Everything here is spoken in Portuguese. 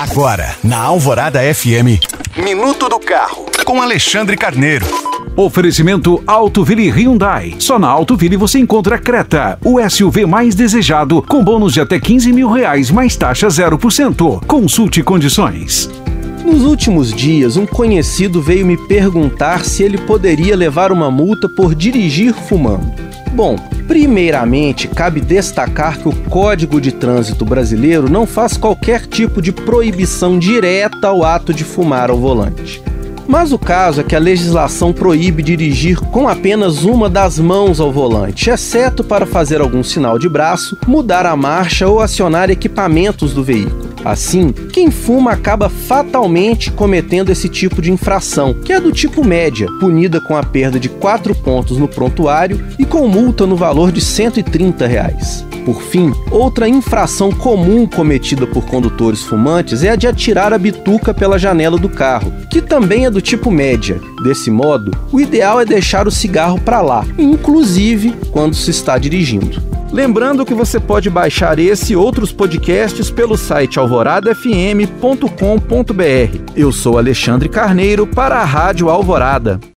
Agora, na Alvorada FM, Minuto do Carro, com Alexandre Carneiro. Oferecimento Autoville Hyundai. Só na Autoville você encontra Creta, o SUV mais desejado, com bônus de até 15 mil reais, mais taxa 0%. Consulte condições. Nos últimos dias, um conhecido veio me perguntar se ele poderia levar uma multa por dirigir fumando. Bom, primeiramente, cabe destacar que o Código de Trânsito Brasileiro não faz qualquer tipo de proibição direta ao ato de fumar ao volante. Mas o caso é que a legislação proíbe dirigir com apenas uma das mãos ao volante, exceto para fazer algum sinal de braço, mudar a marcha ou acionar equipamentos do veículo. Assim, quem fuma acaba fatalmente cometendo esse tipo de infração, que é do tipo média, punida com a perda de 4 pontos no prontuário e com multa no valor de 130 reais. Por fim, outra infração comum cometida por condutores fumantes é a de atirar a bituca pela janela do carro, que também é do tipo média. Desse modo, o ideal é deixar o cigarro para lá, inclusive quando se está dirigindo. Lembrando que você pode baixar esse e outros podcasts pelo site alvoradafm.com.br. Eu sou Alexandre Carneiro para a Rádio Alvorada.